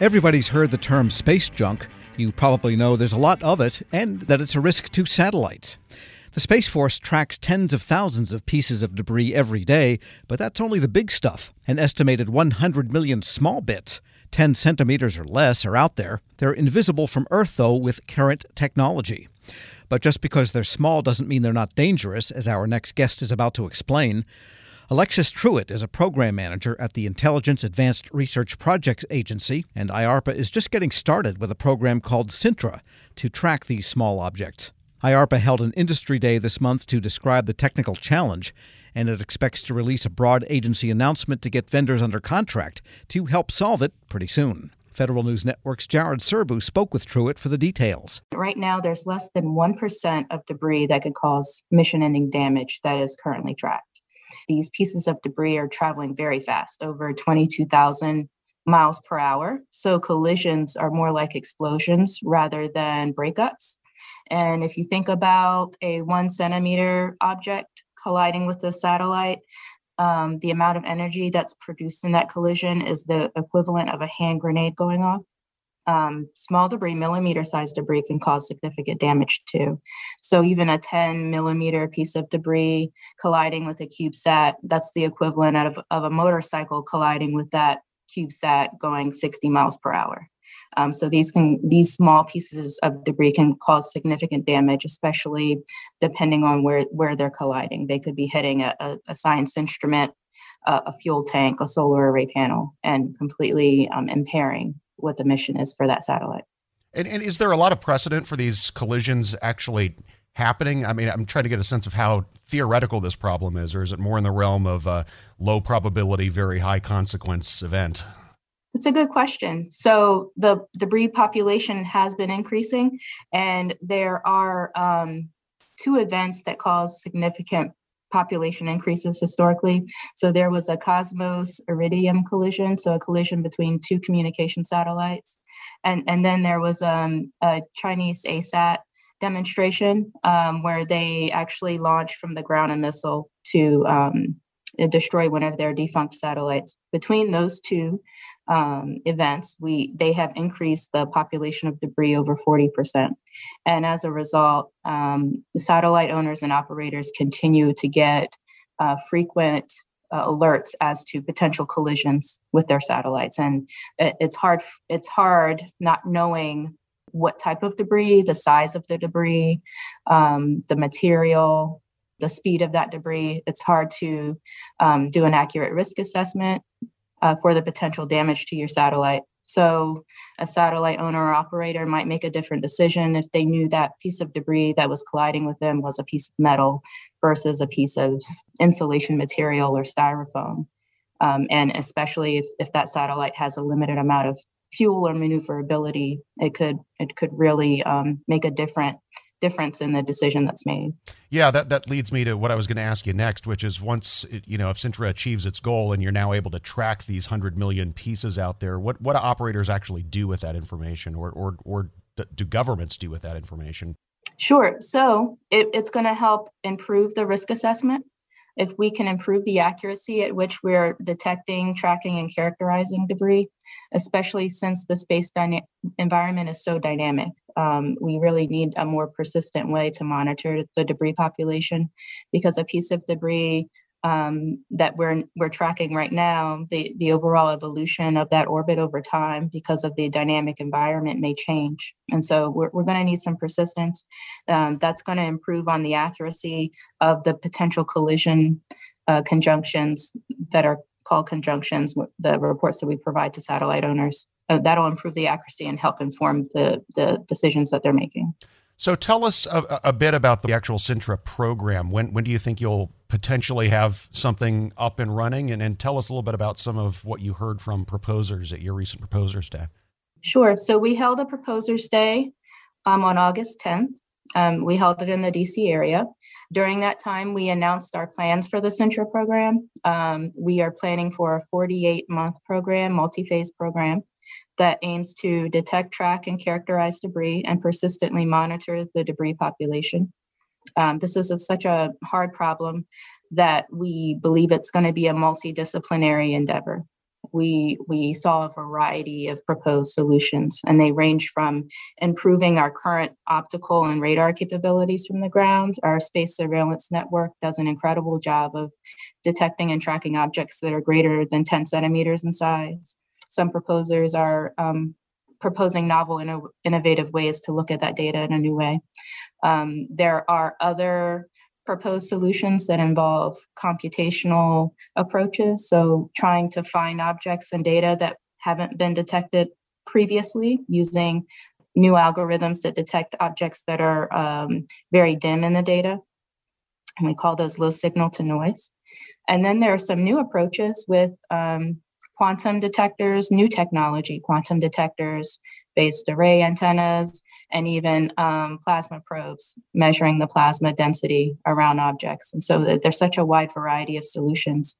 Everybody's heard the term space junk. You probably know there's a lot of it and that it's a risk to satellites. The Space Force tracks tens of thousands of pieces of debris every day, but that's only the big stuff. An estimated 100 million small bits, 10 centimeters or less, are out there. They're invisible from Earth, though, with current technology. But just because they're small doesn't mean they're not dangerous, as our next guest is about to explain. Alexis Truitt is a program manager at the Intelligence Advanced Research Projects Agency, and IARPA is just getting started with a program called SINTRA to track these small objects. IARPA held an industry day this month to describe the technical challenge, and it expects to release a broad agency announcement to get vendors under contract to help solve it pretty soon. Federal News Network's Jared Serbu spoke with Truitt for the details. Right now, there's less than 1% of debris that could cause mission ending damage that is currently tracked. These pieces of debris are traveling very fast, over 22,000 miles per hour. So collisions are more like explosions rather than breakups. And if you think about a one centimeter object colliding with a satellite, um, the amount of energy that's produced in that collision is the equivalent of a hand grenade going off um, small debris, millimeter sized debris, can cause significant damage too. So even a 10 millimeter piece of debris colliding with a CubeSat, that's the equivalent of, of a motorcycle colliding with that CubeSat going 60 miles per hour. Um, so these can these small pieces of debris can cause significant damage, especially depending on where where they're colliding. They could be hitting a, a, a science instrument, a, a, fuel tank, a solar array panel, and completely um, impairing what the mission is for that satellite. And, and is there a lot of precedent for these collisions actually happening? I mean, I'm trying to get a sense of how theoretical this problem is, or is it more in the realm of a low probability, very high consequence event? It's a good question. So the debris population has been increasing, and there are um, two events that cause significant population increases historically. So there was a Cosmos Iridium collision, so a collision between two communication satellites. And, and then there was um, a Chinese ASAT demonstration um, where they actually launched from the ground a missile to um, destroy one of their defunct satellites. Between those two, um, events, we they have increased the population of debris over 40%. And as a result, um, the satellite owners and operators continue to get uh, frequent uh, alerts as to potential collisions with their satellites. And it, it's hard it's hard not knowing what type of debris, the size of the debris, um, the material, the speed of that debris. It's hard to um, do an accurate risk assessment uh, for the potential damage to your satellite. So, a satellite owner or operator might make a different decision if they knew that piece of debris that was colliding with them was a piece of metal versus a piece of insulation material or styrofoam. Um, and especially if, if that satellite has a limited amount of fuel or maneuverability, it could it could really um, make a different difference in the decision that's made. Yeah, that, that leads me to what I was going to ask you next, which is once, it, you know, if SINTRA achieves its goal and you're now able to track these 100 million pieces out there, what, what do operators actually do with that information or, or, or do governments do with that information? Sure. So it, it's going to help improve the risk assessment if we can improve the accuracy at which we're detecting, tracking, and characterizing debris, especially since the space dyna- environment is so dynamic. Um, we really need a more persistent way to monitor the debris population because a piece of debris um, that we're we're tracking right now, the the overall evolution of that orbit over time because of the dynamic environment may change, and so we're we're going to need some persistence. Um, that's going to improve on the accuracy of the potential collision uh, conjunctions that are called conjunctions. The reports that we provide to satellite owners uh, that'll improve the accuracy and help inform the the decisions that they're making. So tell us a, a, bit about the actual SINTRA program. When when do you think you'll potentially have something up and running? And, and tell us a little bit about some of what you heard from proposers at your recent proposers day. Sure. So we held a proposers day um, on August 10th. Um, we held it in the DC area. During that time, we announced our plans for the SINTRA program. Um, we are planning for a 48 month program, multi phase program that aims to detect, track, and characterize debris and persistently monitor the debris population. Um, this is a, such a hard problem that we believe it's going to be a multidisciplinary endeavor. we we saw a variety of proposed solutions, and they range from improving our current optical and radar capabilities from the ground. Our space surveillance network does an incredible job of detecting and tracking objects that are greater than 10 centimeters in size. Some proposers are um, proposing novel, inno- innovative ways to look at that data in a new way. Um, there are other proposed solutions that involve computational approaches. So, trying to find objects and data that haven't been detected previously using new algorithms that detect objects that are um, very dim in the data. And we call those low signal to noise. And then there are some new approaches with um, quantum detectors, new technology, quantum detectors, phased array antennas, and even um, plasma probes measuring the plasma density around objects. And so there's such a wide variety of solutions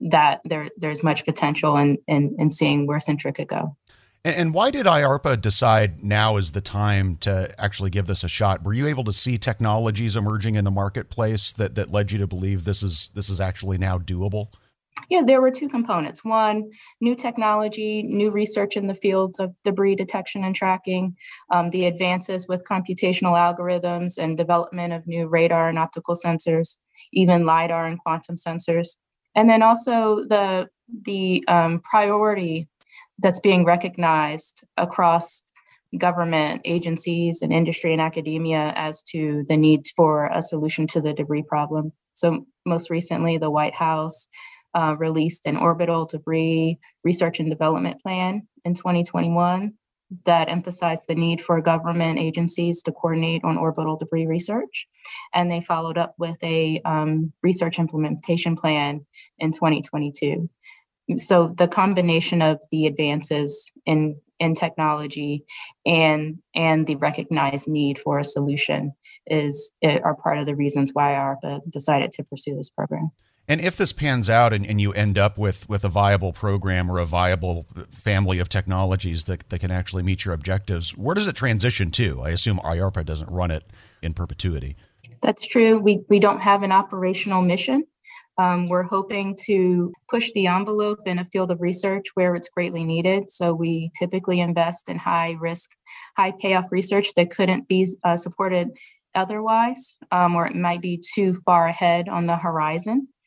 that there, there's much potential in, in, in seeing where SINTRA could go. And, and why did IARPA decide now is the time to actually give this a shot? Were you able to see technologies emerging in the marketplace that, that led you to believe this is this is actually now doable? Yeah, there were two components. One, new technology, new research in the fields of debris detection and tracking, um, the advances with computational algorithms and development of new radar and optical sensors, even LIDAR and quantum sensors. And then also the, the um, priority that's being recognized across government agencies and industry and academia as to the need for a solution to the debris problem. So, most recently, the White House uh, released an orbital debris research and development plan in 2021 that emphasized the need for government agencies to coordinate on orbital debris research. And they followed up with a um, research implementation plan in 2022. So the combination of the advances in in technology and and the recognized need for a solution is are part of the reasons why IARPA decided to pursue this program. And if this pans out and, and you end up with, with a viable program or a viable family of technologies that, that can actually meet your objectives, where does it transition to? I assume IARPA doesn't run it in perpetuity. That's true. We, we don't have an operational mission. Um, we're hoping to push the envelope in a field of research where it's greatly needed. So we typically invest in high risk, high payoff research that couldn't be uh, supported otherwise, um, or it might be too far ahead on the horizon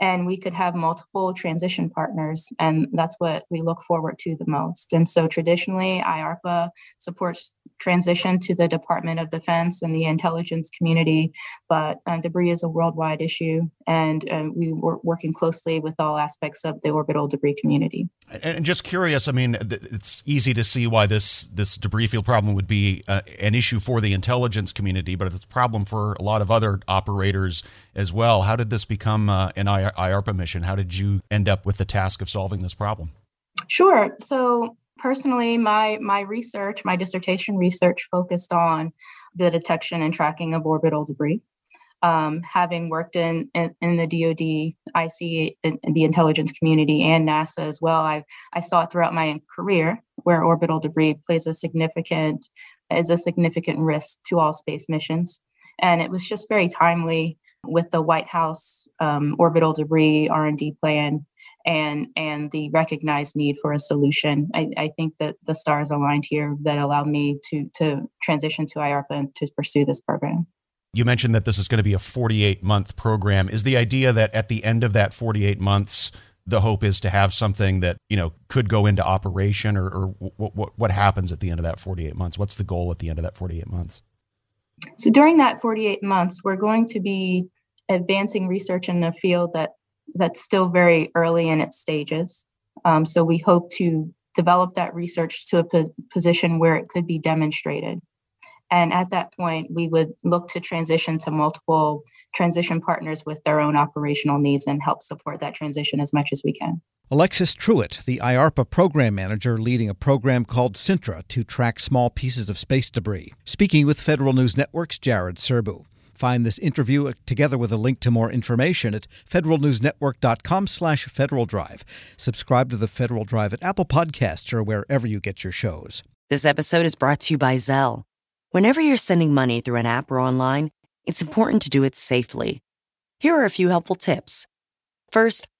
and we could have multiple transition partners and that's what we look forward to the most. And so traditionally iarpa supports transition to the department of defense and the intelligence community but uh, debris is a worldwide issue and uh, we were working closely with all aspects of the orbital debris community. And just curious i mean it's easy to see why this this debris field problem would be uh, an issue for the intelligence community but it's a problem for a lot of other operators as well. How did this become uh, an IARPA mission. How did you end up with the task of solving this problem? Sure. So personally, my my research, my dissertation research focused on the detection and tracking of orbital debris. Um, having worked in, in, in the DoD, I see in, the intelligence community and NASA as well. I I saw it throughout my career where orbital debris plays a significant is a significant risk to all space missions, and it was just very timely with the White House um, orbital debris R&D plan and and the recognized need for a solution. I, I, think that the stars aligned here that allowed me to to transition to IARPA and to pursue this program. You mentioned that this is going to be a 48 month program. Is the idea that at the end of that 48 months, the hope is to have something that you know could go into operation, or, or what, what what happens at the end of that 48 months? What's the goal at the end of that 48 months? So during that 48 months, we're going to be advancing research in a field that that's still very early in its stages. Um, so we hope to develop that research to a po- position where it could be demonstrated. And at that point, we would look to transition to multiple transition partners with their own operational needs and help support that transition as much as we can. Alexis Truitt, the IARPA program manager leading a program called SINTRA to track small pieces of space debris, speaking with Federal News Network's Jared Serbu. Find this interview uh, together with a link to more information at federalnewsnetwork.com slash Federal Drive. Subscribe to the Federal Drive at Apple Podcasts or wherever you get your shows. This episode is brought to you by Zelle. Whenever you're sending money through an app or online, it's important to do it safely. Here are a few helpful tips. First,